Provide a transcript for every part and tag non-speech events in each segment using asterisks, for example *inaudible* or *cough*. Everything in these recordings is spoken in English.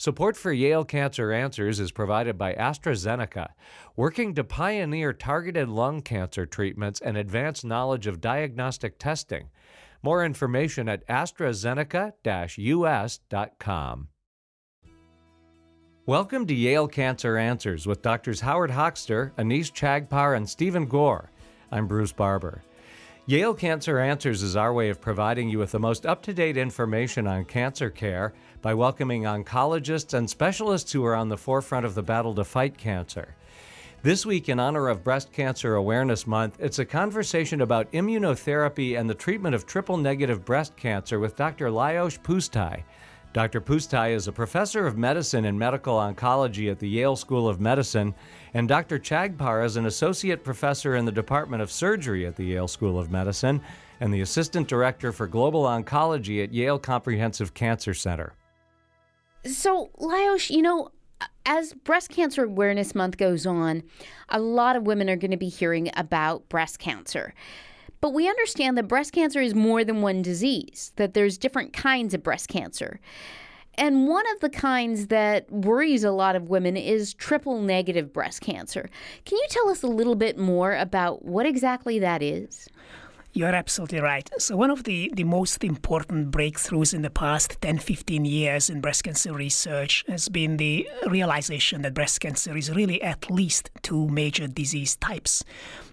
Support for Yale Cancer Answers is provided by AstraZeneca, working to pioneer targeted lung cancer treatments and advance knowledge of diagnostic testing. More information at AstraZeneca US.com. Welcome to Yale Cancer Answers with Doctors Howard Hochster, Anees Chagpar, and Steven Gore. I'm Bruce Barber. Yale Cancer Answers is our way of providing you with the most up to date information on cancer care by welcoming oncologists and specialists who are on the forefront of the battle to fight cancer. This week, in honor of Breast Cancer Awareness Month, it's a conversation about immunotherapy and the treatment of triple negative breast cancer with Dr. Lajos Pusztai. Dr. Pusztai is a professor of medicine and medical oncology at the Yale School of Medicine, and Dr. Chagpar is an associate professor in the Department of Surgery at the Yale School of Medicine and the assistant director for global oncology at Yale Comprehensive Cancer Center. So, Lajos, you know, as Breast Cancer Awareness Month goes on, a lot of women are going to be hearing about breast cancer. But we understand that breast cancer is more than one disease, that there's different kinds of breast cancer. And one of the kinds that worries a lot of women is triple negative breast cancer. Can you tell us a little bit more about what exactly that is? You're absolutely right. So, one of the, the most important breakthroughs in the past 10 15 years in breast cancer research has been the realization that breast cancer is really at least two major disease types.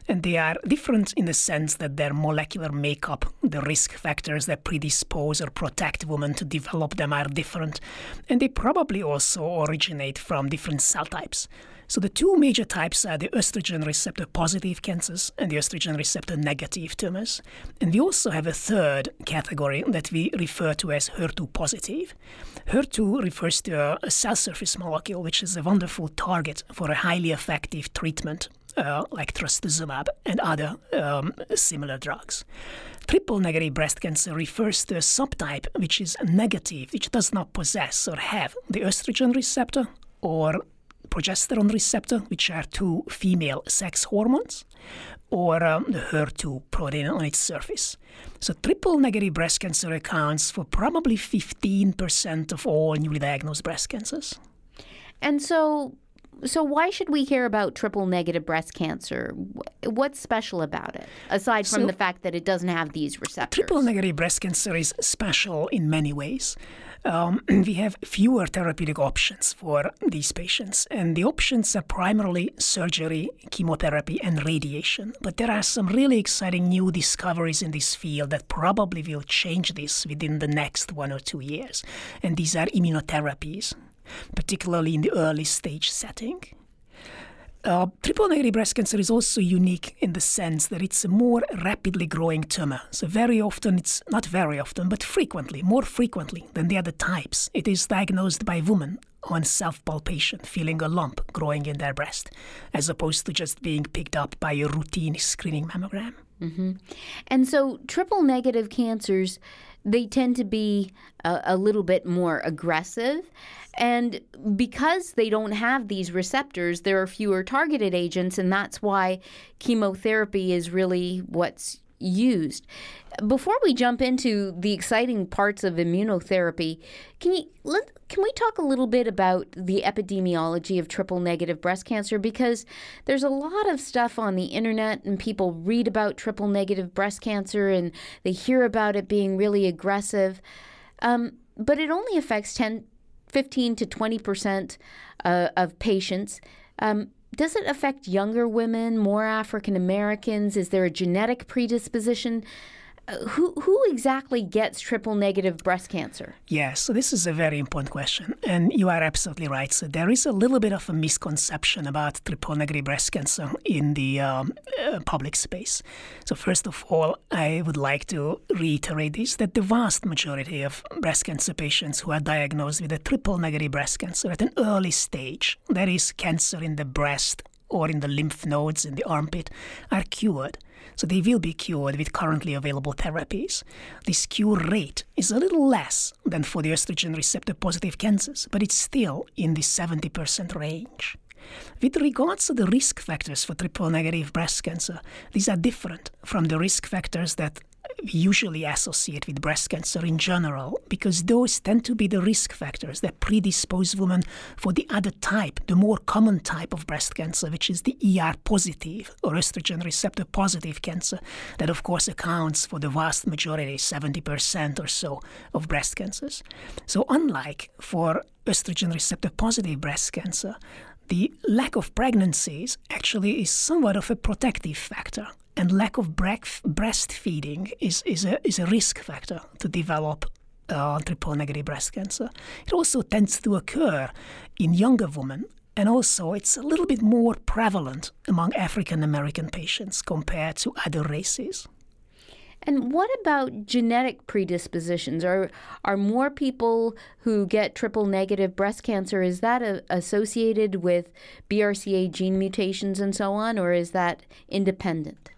And they are different in the sense that their molecular makeup, the risk factors that predispose or protect women to develop them, are different. And they probably also originate from different cell types. So the two major types are the estrogen receptor positive cancers and the estrogen receptor negative tumors. And we also have a third category that we refer to as HER2 positive. HER2 refers to a cell surface molecule, which is a wonderful target for a highly effective treatment uh, like trastuzumab and other um, similar drugs. Triple negative breast cancer refers to a subtype which is negative, which does not possess or have the estrogen receptor or progesterone receptor, which are two female sex hormones, or um, the HER2 protein on its surface. So, triple negative breast cancer accounts for probably 15% of all newly diagnosed breast cancers. And so, so why should we care about triple negative breast cancer? What's special about it, aside from so, the fact that it doesn't have these receptors? Triple negative breast cancer is special in many ways um, *clears throat* we have fewer therapeutic options for these patients. And the options are primarily surgery, chemotherapy, and radiation. But there are some really exciting new discoveries in this field that probably will change this within the next one or two years. And these are immunotherapies, particularly in the early stage setting. Uh, triple negative breast cancer is also unique in the sense that it's a more rapidly growing tumor. So, very often, it's not very often, but frequently, more frequently than the other types, it is diagnosed by women on self palpation, feeling a lump growing in their breast, as opposed to just being picked up by a routine screening mammogram. Mm-hmm. And so, triple negative cancers, they tend to be a, a little bit more aggressive. And because they don't have these receptors, there are fewer targeted agents, and that's why chemotherapy is really what's used. Before we jump into the exciting parts of immunotherapy, can you let, can we talk a little bit about the epidemiology of triple negative breast cancer because there's a lot of stuff on the internet and people read about triple negative breast cancer and they hear about it being really aggressive. Um, but it only affects 10 15 to 20 percent uh, of patients. Um, does it affect younger women, more African Americans? Is there a genetic predisposition? Who who exactly gets triple negative breast cancer? Yes, so this is a very important question, and you are absolutely right. So there is a little bit of a misconception about triple negative breast cancer in the um, uh, public space. So first of all, I would like to reiterate this: that the vast majority of breast cancer patients who are diagnosed with a triple negative breast cancer at an early stage, that is, cancer in the breast or in the lymph nodes in the armpit, are cured. So they will be cured with currently available therapies. This cure rate is a little less than for the estrogen receptor positive cancers, but it's still in the 70% range. With regards to the risk factors for triple negative breast cancer, these are different from the risk factors that usually associate with breast cancer in general because those tend to be the risk factors that predispose women for the other type, the more common type of breast cancer, which is the ER positive or estrogen receptor positive cancer, that of course accounts for the vast majority, 70% or so, of breast cancers. So, unlike for estrogen receptor positive breast cancer, the lack of pregnancies actually is somewhat of a protective factor and lack of breastfeeding is, is, a, is a risk factor to develop uh, triple negative breast cancer. It also tends to occur in younger women, and also it's a little bit more prevalent among African American patients compared to other races. And what about genetic predispositions? Are are more people who get triple negative breast cancer is that a, associated with BRCA gene mutations and so on, or is that independent?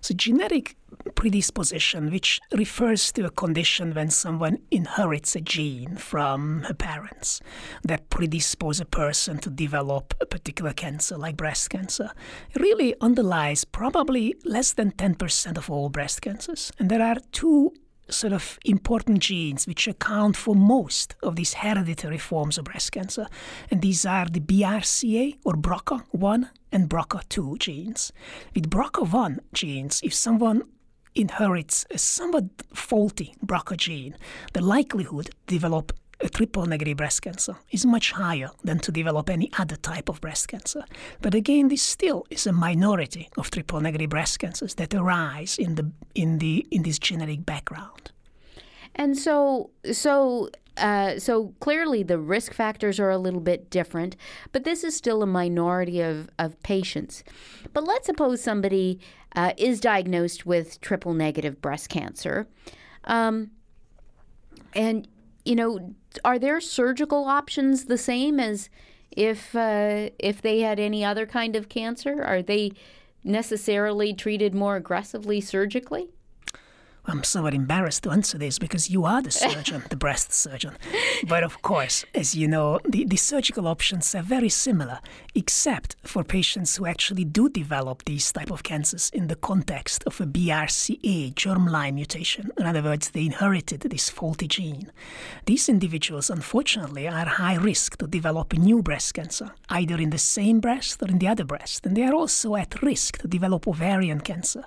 So genetic predisposition, which refers to a condition when someone inherits a gene from her parents that predispose a person to develop a particular cancer, like breast cancer, really underlies probably less than 10% of all breast cancers. And there are two sort of important genes which account for most of these hereditary forms of breast cancer. And these are the BRCA or BRCA1 and BRCA2 genes. With BRCA1 genes, if someone inherits a somewhat faulty BRCA gene, the likelihood to develop a triple negative breast cancer is much higher than to develop any other type of breast cancer. But again, this still is a minority of triple negative breast cancers that arise in the in the in this genetic background. And so so uh, so clearly the risk factors are a little bit different, but this is still a minority of, of patients. But let's suppose somebody uh, is diagnosed with triple negative breast cancer. Um, and, you know, are there surgical options the same as if uh, if they had any other kind of cancer? Are they necessarily treated more aggressively surgically? I'm somewhat embarrassed to answer this because you are the surgeon, the breast surgeon. But of course, as you know, the, the surgical options are very similar, except for patients who actually do develop these type of cancers in the context of a BRCA germline mutation. In other words, they inherited this faulty gene. These individuals, unfortunately, are high risk to develop new breast cancer, either in the same breast or in the other breast. And they are also at risk to develop ovarian cancer.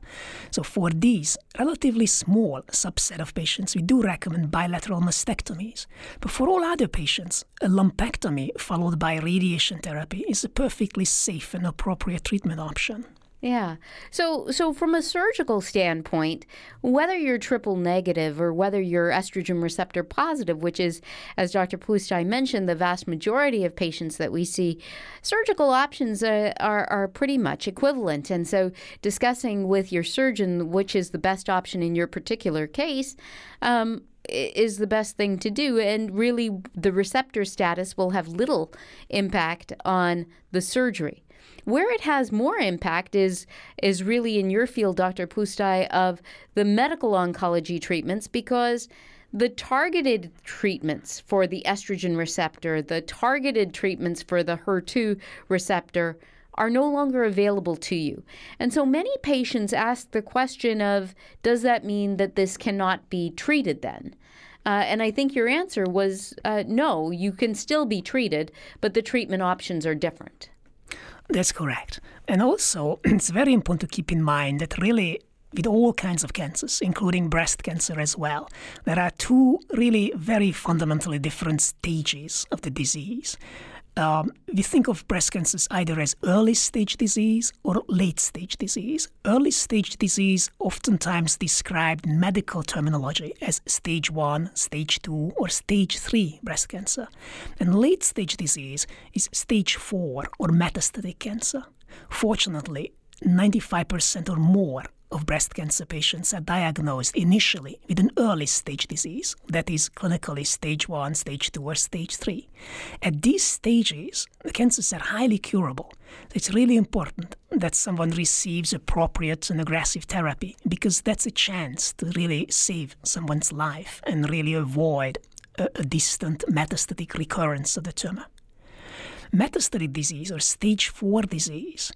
So for these relatively small small subset of patients, we do recommend bilateral mastectomies. But for all other patients, a lumpectomy followed by radiation therapy is a perfectly safe and appropriate treatment option. Yeah. So so from a surgical standpoint, whether you're triple negative or whether you're estrogen receptor positive, which is as Dr. Pusztai mentioned the vast majority of patients that we see, surgical options uh, are are pretty much equivalent. And so discussing with your surgeon which is the best option in your particular case, um, is the best thing to do. And really, the receptor status will have little impact on the surgery. Where it has more impact is is really in your field, Dr. Pusztai, of the medical oncology treatments because the targeted treatments for the estrogen receptor, the targeted treatments for the HER2 receptor are no longer available to you. And so many patients ask the question of does that mean that this cannot be treated then? Uh, and I think your answer was uh, no, you can still be treated, but the treatment options are different. That's correct. And also, *clears throat* it's very important to keep in mind that really with all kinds of cancers, including breast cancer as well. There are two really very fundamentally different stages of the disease um, we think of breast cancers either as early stage disease or late stage disease. Early stage disease, oftentimes described in medical terminology as stage one, stage two, or stage three breast cancer. And late stage disease is stage four or metastatic cancer. Fortunately, 95% or more of breast cancer patients are diagnosed initially with an early stage disease, that is, clinically stage 1, stage 2, or stage 3. At these stages, the cancers are highly curable. It's really important that someone receives appropriate and aggressive therapy because that's a chance to really save someone's life and really avoid a, a distant metastatic recurrence of the tumor. Metastatic disease or stage 4 disease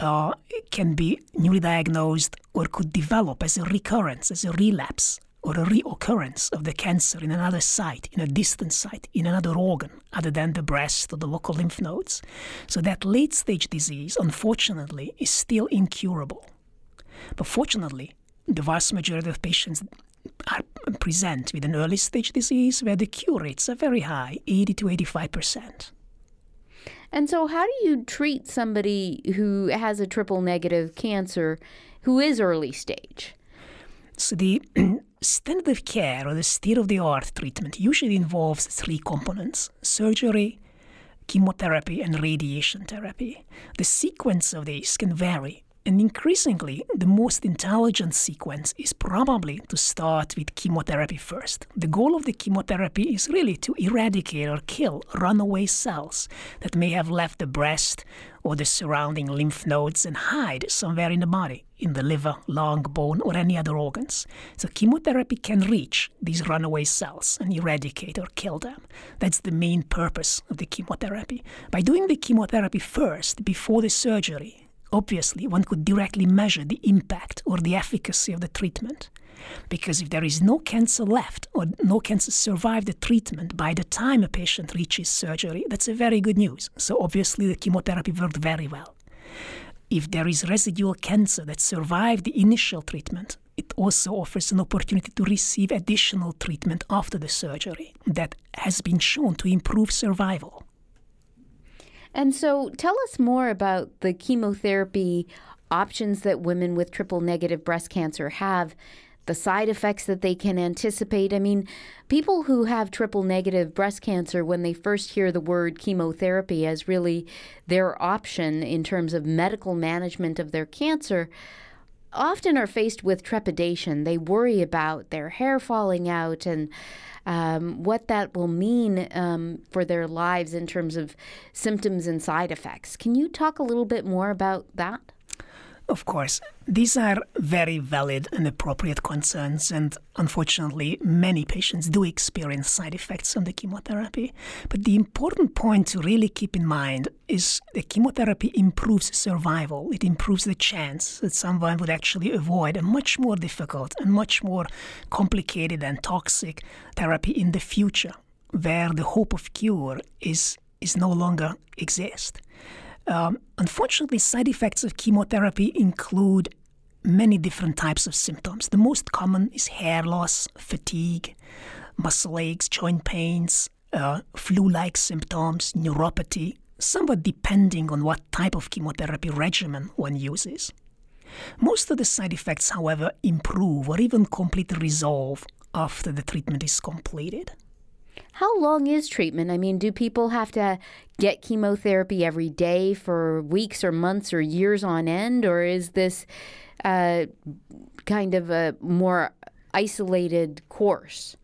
uh, can be newly diagnosed or could develop as a recurrence, as a relapse or a reoccurrence of the cancer in another site, in a distant site, in another organ other than the breast or the local lymph nodes. So that late stage disease, unfortunately, is still incurable. But fortunately, the vast majority of patients are present with an early stage disease where the cure rates are very high 80 to 85 percent. And so, how do you treat somebody who has a triple negative cancer who is early stage? So, the *clears throat* standard of care or the state of the art treatment usually involves three components surgery, chemotherapy, and radiation therapy. The sequence of these can vary and increasingly, the most intelligent sequence is probably to start with chemotherapy first. The goal of the chemotherapy is really to eradicate or kill runaway cells that may have left the breast or the surrounding lymph nodes and hide somewhere in the body, in the liver, lung, bone, or any other organs. So, chemotherapy can reach these runaway cells and eradicate or kill them. That's the main purpose of the chemotherapy. By doing the chemotherapy first, before the surgery, obviously one could directly measure the impact or the efficacy of the treatment. Because if there is no cancer left or no cancer survived the treatment by the time a patient reaches surgery, that's a very good news. So obviously the chemotherapy worked very well. If there is residual cancer that survived the initial treatment, it also offers an opportunity to receive additional treatment after the surgery that has been shown to improve survival. And so tell us more about the chemotherapy options that women with triple negative breast cancer have, the side effects that they can anticipate. I mean, people who have triple negative breast cancer, when they first hear the word chemotherapy as really their option in terms of medical management of their cancer, often are faced with trepidation. They worry about their hair falling out and um, what that will mean um, for their lives in terms of symptoms and side effects. Can you talk a little bit more about that? Of course, these are very valid and appropriate concerns, and unfortunately, many patients do experience side effects from the chemotherapy. But the important point to really keep in mind is the chemotherapy improves survival. It improves the chance that someone would actually avoid a much more difficult and much more complicated and toxic therapy in the future, where the hope of cure is, is no longer exist. Um, unfortunately, side effects of chemotherapy include many different types of symptoms. The most common is hair loss, fatigue, muscle aches, joint pains, uh, flu like symptoms, neuropathy, somewhat depending on what type of chemotherapy regimen one uses. Most of the side effects, however, improve or even completely resolve after the treatment is completed. How long is treatment? I mean, do people have to get chemotherapy every day for weeks or months or years on end, or is this uh, kind of a more isolated course?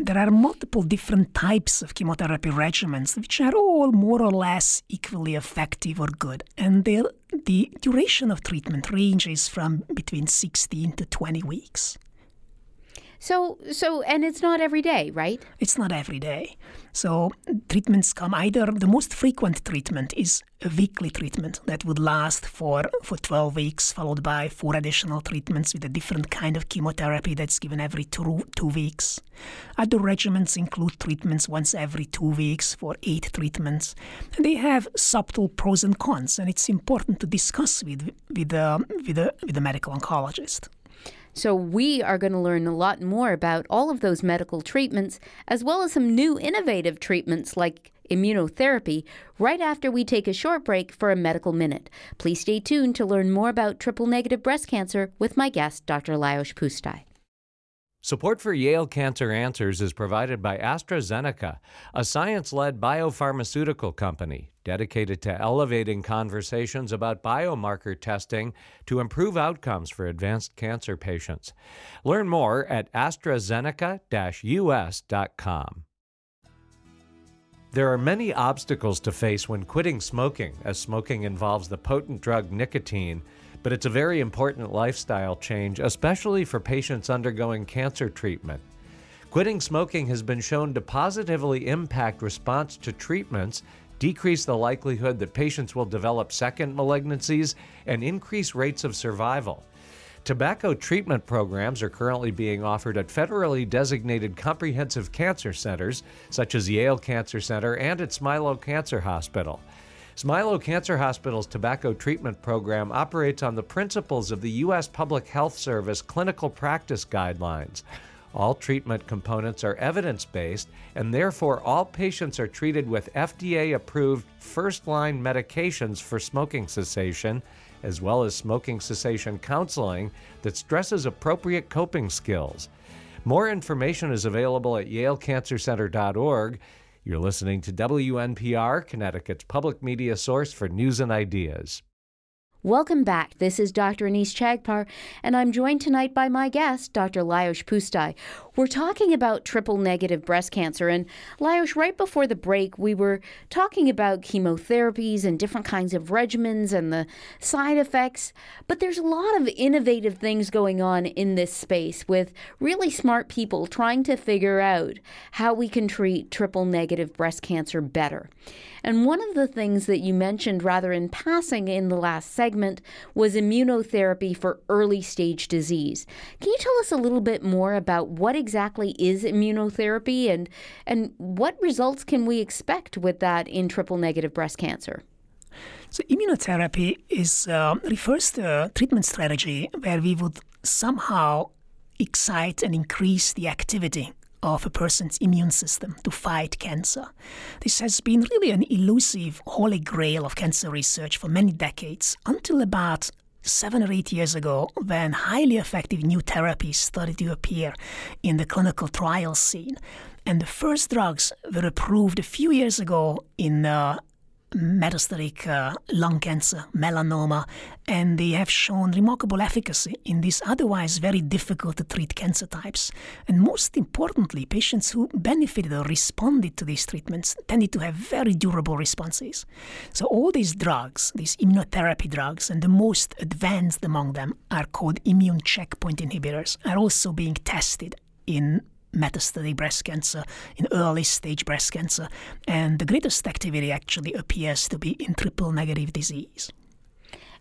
There are multiple different types of chemotherapy regimens, which are all more or less equally effective or good, and the duration of treatment ranges from between 16 to 20 weeks. So, so, and it's not every day, right? It's not every day. So, treatments come either, the most frequent treatment is a weekly treatment that would last for, for 12 weeks, followed by four additional treatments with a different kind of chemotherapy that's given every two, two weeks. Other regimens include treatments once every two weeks for eight treatments. And they have subtle pros and cons, and it's important to discuss with, with, uh, with, a, with a medical oncologist. So, we are going to learn a lot more about all of those medical treatments, as well as some new innovative treatments like immunotherapy, right after we take a short break for a medical minute. Please stay tuned to learn more about triple negative breast cancer with my guest, Dr. Lajos Pusztai. Support for Yale Cancer Answers is provided by AstraZeneca, a science led biopharmaceutical company dedicated to elevating conversations about biomarker testing to improve outcomes for advanced cancer patients. Learn more at AstraZeneca US.com. There are many obstacles to face when quitting smoking, as smoking involves the potent drug nicotine but it's a very important lifestyle change, especially for patients undergoing cancer treatment. Quitting smoking has been shown to positively impact response to treatments, decrease the likelihood that patients will develop second malignancies, and increase rates of survival. Tobacco treatment programs are currently being offered at federally designated comprehensive cancer centers, such as Yale Cancer Center and at Smilow Cancer Hospital. Smilow Cancer Hospital's tobacco treatment program operates on the principles of the U.S. Public Health Service clinical practice guidelines. All treatment components are evidence based, and therefore all patients are treated with FDA approved first line medications for smoking cessation as well as smoking cessation counseling that stresses appropriate coping skills. More information is available at yalecancercenter.org. You're listening to WNPR, Connecticut's public media source for news and ideas. Welcome back. This is Dr. Anees Chagpar, and I'm joined tonight by my guest, Dr. Lajos Pusztai. We're talking about triple negative breast cancer. And Lajos, right before the break, we were talking about chemotherapies and different kinds of regimens and the side effects. But there's a lot of innovative things going on in this space with really smart people trying to figure out how we can treat triple negative breast cancer better. And one of the things that you mentioned rather in passing in the last segment was immunotherapy for early stage disease. Can you tell us a little bit more about what is immunotherapy and, and what results can we expect with that in triple negative breast cancer? So immunotherapy is uh, refers to a treatment strategy where we would somehow excite and increase the activity of a person's immune system to fight cancer. This has been really an elusive holy grail of cancer research for many decades until about seven or eight years ago when highly effective new therapies started to appear in the clinical trial scene. And the first drugs were approved a few years ago in uh, metastatic uh, lung cancer, melanoma, and they have shown remarkable efficacy in these otherwise very difficult to treat cancer types. And most importantly, patients who benefited or responded to these treatments tended to have very durable responses. So, all these drugs, these immunotherapy drugs, and the most advanced among them are called immune checkpoint inhibitors, are also being tested in metastatic breast cancer, in early stage breast cancer, and the greatest activity actually appears to be in triple negative disease.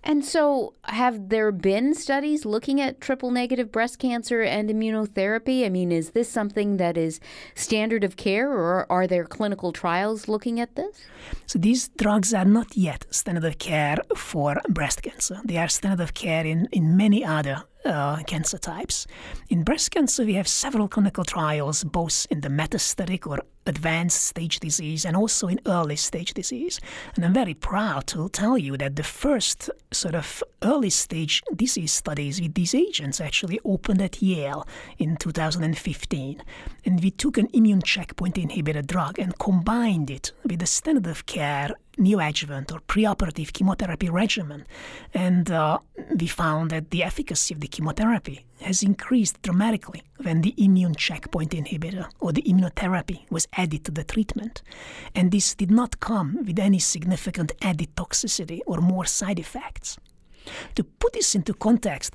And so, have there been studies looking at triple negative breast cancer and immunotherapy? I mean, is this something that is standard of care, or are there clinical trials looking at this? So, these drugs are not yet standard of care for breast cancer. They are standard of care in, in many other uh, cancer types. In breast cancer, we have several clinical trials, both in the metastatic or advanced stage disease and also in early stage disease. And I'm very proud to tell you that the first sort of early stage disease studies with these agents actually opened at Yale in 2015. And we took an immune checkpoint inhibitor drug and combined it with the standard of care neoadjuvant or preoperative chemotherapy regimen. And uh, we found that the efficacy of the chemotherapy has increased dramatically when the immune checkpoint inhibitor or the immunotherapy was added to the treatment. And this did not come with any significant added toxicity or more side effects. To put this into context,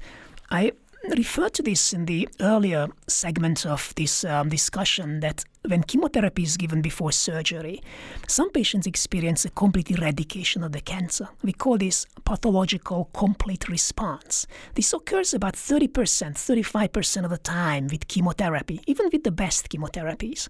I referred to this in the earlier segment of this um, discussion that when chemotherapy is given before surgery, some patients experience a complete eradication of the cancer. We call this pathological complete response. This occurs about 30%, 35% of the time with chemotherapy, even with the best chemotherapies.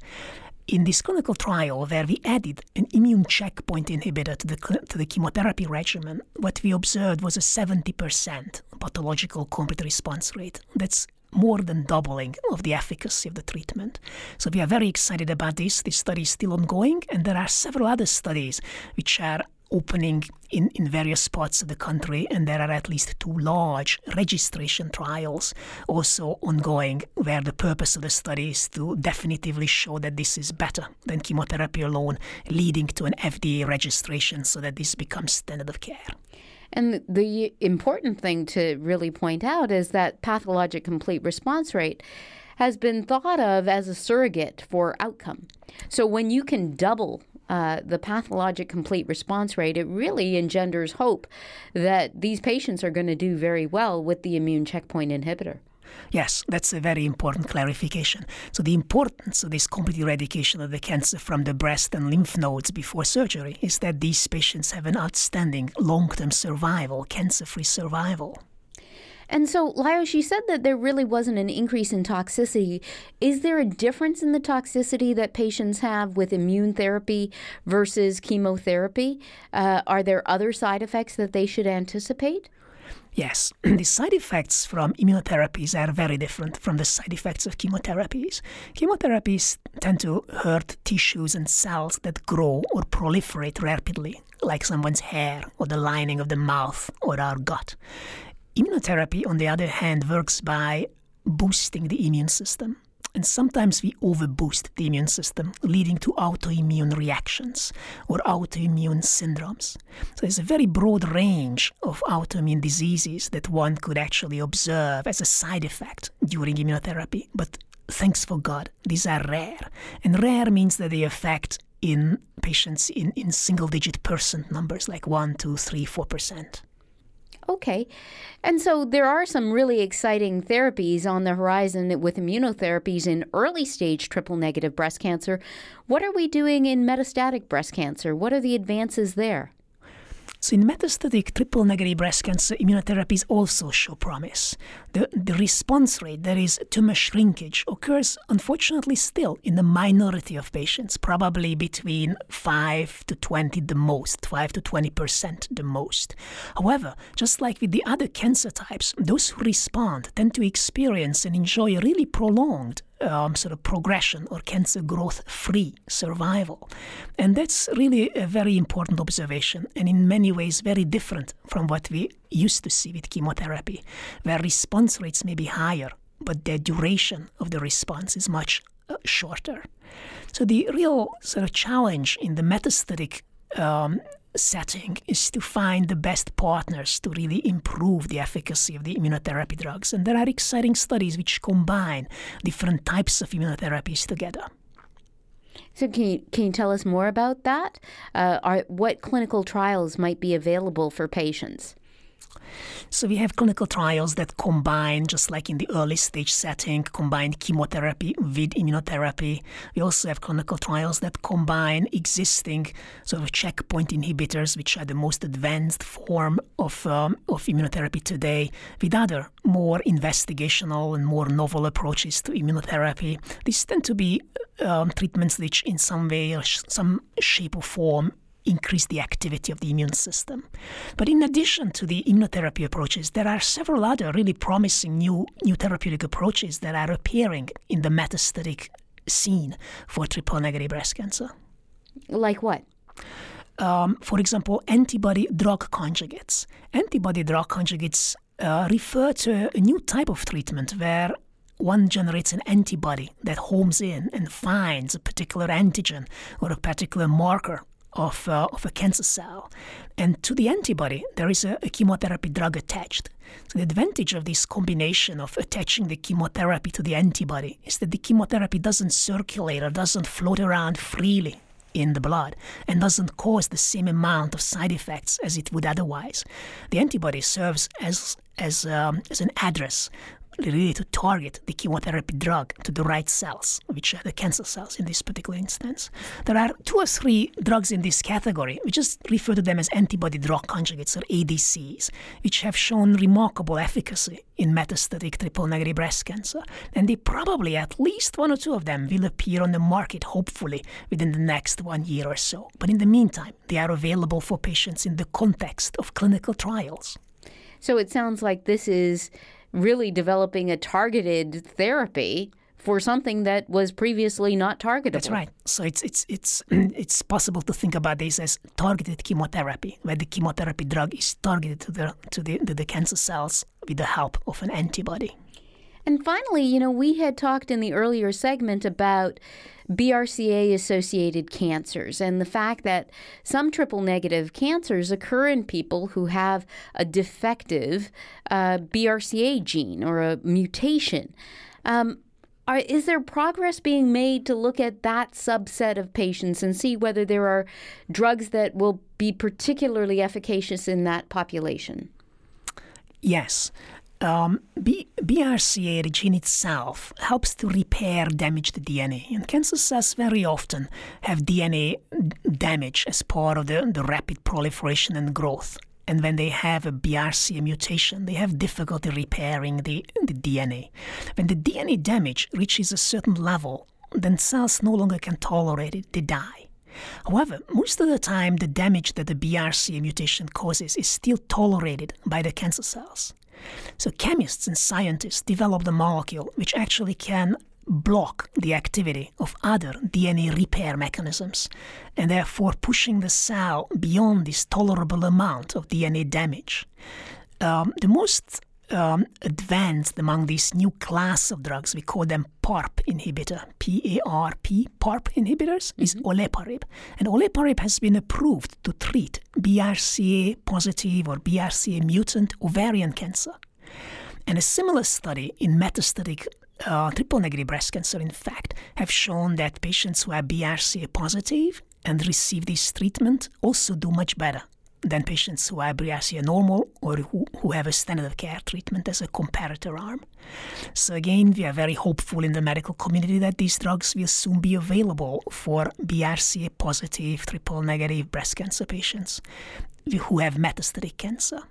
In this clinical trial, where we added an immune checkpoint inhibitor to the, to the chemotherapy regimen, what we observed was a 70% pathological complete response rate. That's more than doubling of the efficacy of the treatment. So we are very excited about this. This study is still ongoing, and there are several other studies which are opening in, in various parts of the country, and there are at least two large registration trials also ongoing, where the purpose of the study is to definitively show that this is better than chemotherapy alone, leading to an FDA registration so that this becomes standard of care. And the important thing to really point out is that pathologic complete response rate has been thought of as a surrogate for outcome. So when you can double uh, the pathologic complete response rate, it really engenders hope that these patients are going to do very well with the immune checkpoint inhibitor. Yes, that's a very important clarification. So, the importance of this complete eradication of the cancer from the breast and lymph nodes before surgery is that these patients have an outstanding long term survival, cancer free survival. And so, Lajos, you said that there really wasn't an increase in toxicity. Is there a difference in the toxicity that patients have with immune therapy versus chemotherapy? Uh, are there other side effects that they should anticipate? Yes, *clears throat* the side effects from immunotherapies are very different from the side effects of chemotherapies. Chemotherapies tend to hurt tissues and cells that grow or proliferate rapidly, like someone's hair or the lining of the mouth or our gut. Immunotherapy, on the other hand, works by boosting the immune system. And sometimes we overboost the immune system, leading to autoimmune reactions or autoimmune syndromes. So there's a very broad range of autoimmune diseases that one could actually observe as a side effect during immunotherapy. But thanks for God, these are rare. And rare means that they affect in patients in, in single digit percent numbers, like 1, 2, 3, 4%. Okay. And so there are some really exciting therapies on the horizon with immunotherapies in early stage triple negative breast cancer. What are we doing in metastatic breast cancer? What are the advances there? So, in metastatic triple negative breast cancer, immunotherapies also show promise. The, the response rate, that is, tumor shrinkage, occurs unfortunately still in the minority of patients, probably between 5 to 20 the most, 5 to 20% the most. However, just like with the other cancer types, those who respond tend to experience and enjoy really prolonged um, sort of progression or cancer growth free survival. And that's really a very important observation, and in many ways, very different from what we used to see with chemotherapy, where response rates may be higher, but the duration of the response is much uh, shorter. So, the real sort of challenge in the metastatic um, setting is to find the best partners to really improve the efficacy of the immunotherapy drugs. And there are exciting studies which combine different types of immunotherapies together. So, can you, can you tell us more about that? Uh, are, what clinical trials might be available for patients? So we have clinical trials that combine, just like in the early stage setting, combine chemotherapy with immunotherapy. We also have clinical trials that combine existing sort of checkpoint inhibitors, which are the most advanced form of, um, of immunotherapy today, with other more investigational and more novel approaches to immunotherapy. These tend to be um, treatments which, in some way or sh- some shape or form, increase the activity of the immune system. But in addition to the immunotherapy approaches, there are several other really promising new, new therapeutic approaches that are appearing in the metastatic scene for triple negative breast cancer. Like what? Um, for example, antibody drug conjugates. Antibody drug conjugates uh, refer to a new type of treatment where one generates an antibody that homes in and finds a particular antigen or a particular marker of, uh, of a cancer cell. And to the antibody, there is a, a, chemotherapy drug attached. So, the advantage of this combination of attaching the chemotherapy to the antibody is that the chemotherapy doesn't circulate or doesn't float around freely in the blood and doesn't cause the same amount of side effects as it would otherwise. The antibody serves as as, um, as an address really to target the chemotherapy drug to the right cells, which are the cancer cells in this particular instance. There are two or three drugs in this category. We just refer to them as antibody drug conjugates or ADCs, which have shown remarkable efficacy in metastatic triple negative breast cancer. And they probably, at least one or two of them, will appear on the market, hopefully, within the next one year or so. But in the meantime, they are available for patients in the context of clinical trials. So it sounds like this is really developing a targeted therapy for something that was previously not targeted. That's right. So it's it's it's *clears throat* it's possible to think about this as targeted chemotherapy, where the chemotherapy drug is targeted to the to the to the cancer cells with the help of an antibody. And finally, you know, we had talked in the earlier segment about BRCA associated cancers and the fact that some triple negative cancers occur in people who have a defective uh, BRCA gene or a mutation. Um, are, is there progress being made to look at that subset of patients and see whether there are drugs that will be particularly efficacious in that population? Yes. Um, B- BRCA, the gene itself, helps to repair damaged DNA. And cancer cells very often have DNA damage as part of the, the rapid proliferation and growth. And when they have a BRCA mutation, they have difficulty repairing the, the DNA. When the DNA damage reaches a certain level, then cells no longer can tolerate it, they die. However, most of the time, the damage that the BRCA mutation causes is still tolerated by the cancer cells. So, chemists and scientists developed a molecule which actually can block the activity of other DNA repair mechanisms and therefore pushing the cell beyond this tolerable amount of DNA damage. Um, the most um, advanced among this new class of drugs, we call them PARP inhibitor, P-A-R-P, PARP inhibitors, mm-hmm. is olaparib. And olaparib has been approved to treat BRCA positive or BRCA mutant ovarian cancer. And a similar study in metastatic uh, triple negative breast cancer, in fact, have shown that patients who are BRCA positive and receive this treatment also do much better than patients who have BRCA normal or who, who have a standard of care treatment as a comparator arm. So, again, we are very hopeful in the medical community that these drugs will soon be available for BRCA positive, triple negative breast cancer patients who have metastatic cancer.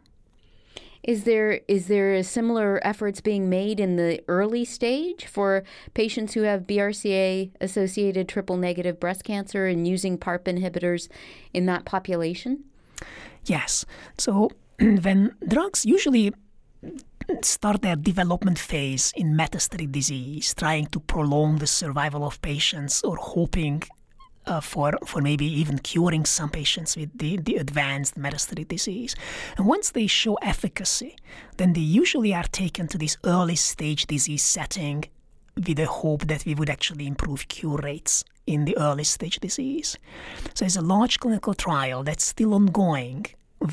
Is there is there similar efforts being made in the early stage for patients who have BRCA associated triple negative breast cancer and using PARP inhibitors in that population? Yes. So *clears throat* when drugs usually start their development phase in metastatic disease, trying to prolong the survival of patients or hoping uh, for, for maybe even curing some patients with the, the advanced metastatic disease. And once they show efficacy, then they usually are taken to this early stage disease setting with the hope that we would actually improve cure rates in the early stage disease. So there's a large clinical trial that's still ongoing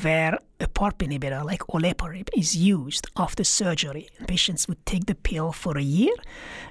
where a PARP inhibitor like olaparib is used after surgery. Patients would take the pill for a year,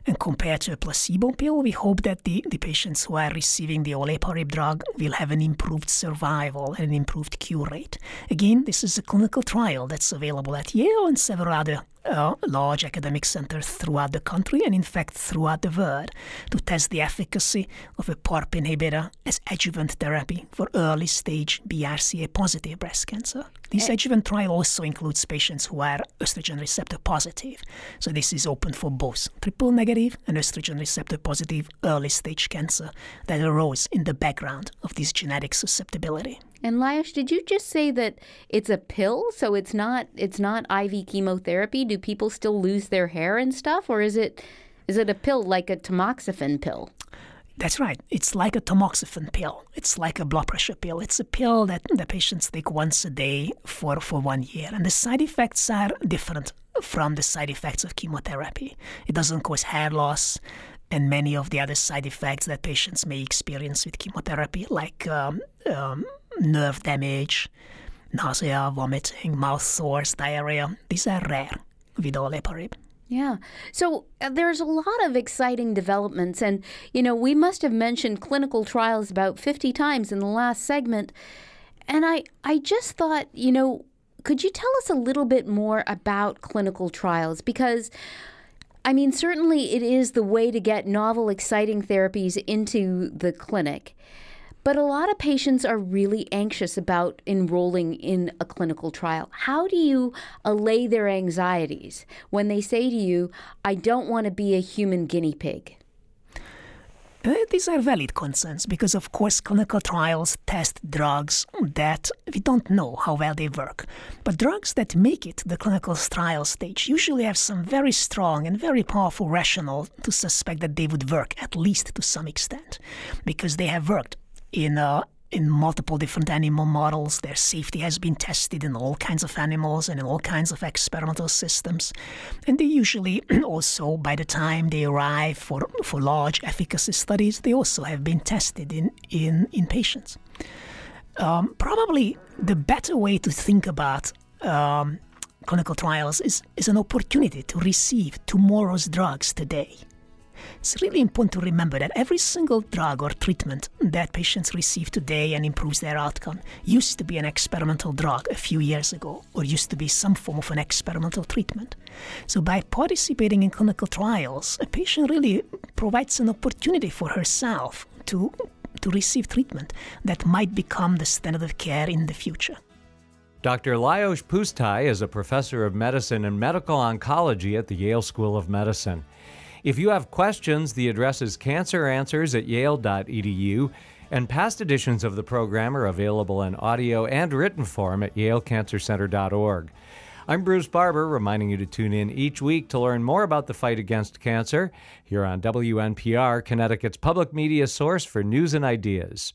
and compared to a placebo pill, we hope that the, the patients who are receiving the olaparib drug will have an improved survival and an improved cure rate. Again, this is a clinical trial that's available at Yale and several other uh, large academic centers throughout the country and, in fact, throughout the world to test the efficacy of a PARP inhibitor as adjuvant therapy for early stage BRCA positive breast cancer. This eh. adjuvant trial also includes patients who are estrogen receptor positive. So, this is open for both triple negative and estrogen receptor positive early stage cancer that arose in the background of this genetic susceptibility. And Lajos, did you just say that it's a pill, so it's not it's not IV chemotherapy? Do people still lose their hair and stuff, or is it is it a pill like a tamoxifen pill? That's right. It's like a tamoxifen pill. It's like a blood pressure pill. It's a pill that the patients take once a day for, for one year. And the side effects are different from the side effects of chemotherapy. It doesn't cause hair loss and many of the other side effects that patients may experience with chemotherapy, like um, um, nerve damage, nausea, vomiting, mouth sores, diarrhea. These are rare with olaparib. Yeah. So uh, there's a lot of exciting developments. And, you know, we must have mentioned clinical trials about 50 times in the last segment. And I, I just thought, you know, could you tell us a little bit more about clinical trials? Because, I mean, certainly it is the way to get novel, exciting therapies into the clinic. But a lot of patients are really anxious about enrolling in a clinical trial. How do you allay their anxieties when they say to you, I don't want to be a human guinea pig? Uh, these are valid concerns because, of course, clinical trials test drugs that we don't know how well they work. But drugs that make it the clinical trial stage usually have some very strong and very powerful rationale to suspect that they would work, at least to some extent, because they have worked in uh, in multiple different animal models. Their safety has been tested in all kinds of animals and in all kinds of experimental systems. And they usually *clears throat* also, by the time they arrive for, for large efficacy studies, they also have been tested in, in, in patients. Um, probably the better way to think about um, clinical trials is, is an opportunity to receive tomorrow's drugs today It's really important to remember that every single drug or treatment that patients receive today and improves their outcome used to be an experimental drug a few years ago, or used to be some form of an experimental treatment. So, by participating in clinical trials, a patient really provides an opportunity for herself to, to receive treatment that might become the standard of care in the future. Dr. Lajos Pusztai is a professor of medicine and medical oncology at the Yale School of Medicine. If you have questions, the address is canceranswers at yale.edu, and past editions of the program are available in audio and written form at yalecancercenter.org. I'm Bruce Barber, reminding you to tune in each week to learn more about the fight against cancer here on WNPR, Connecticut's public media source for news and ideas.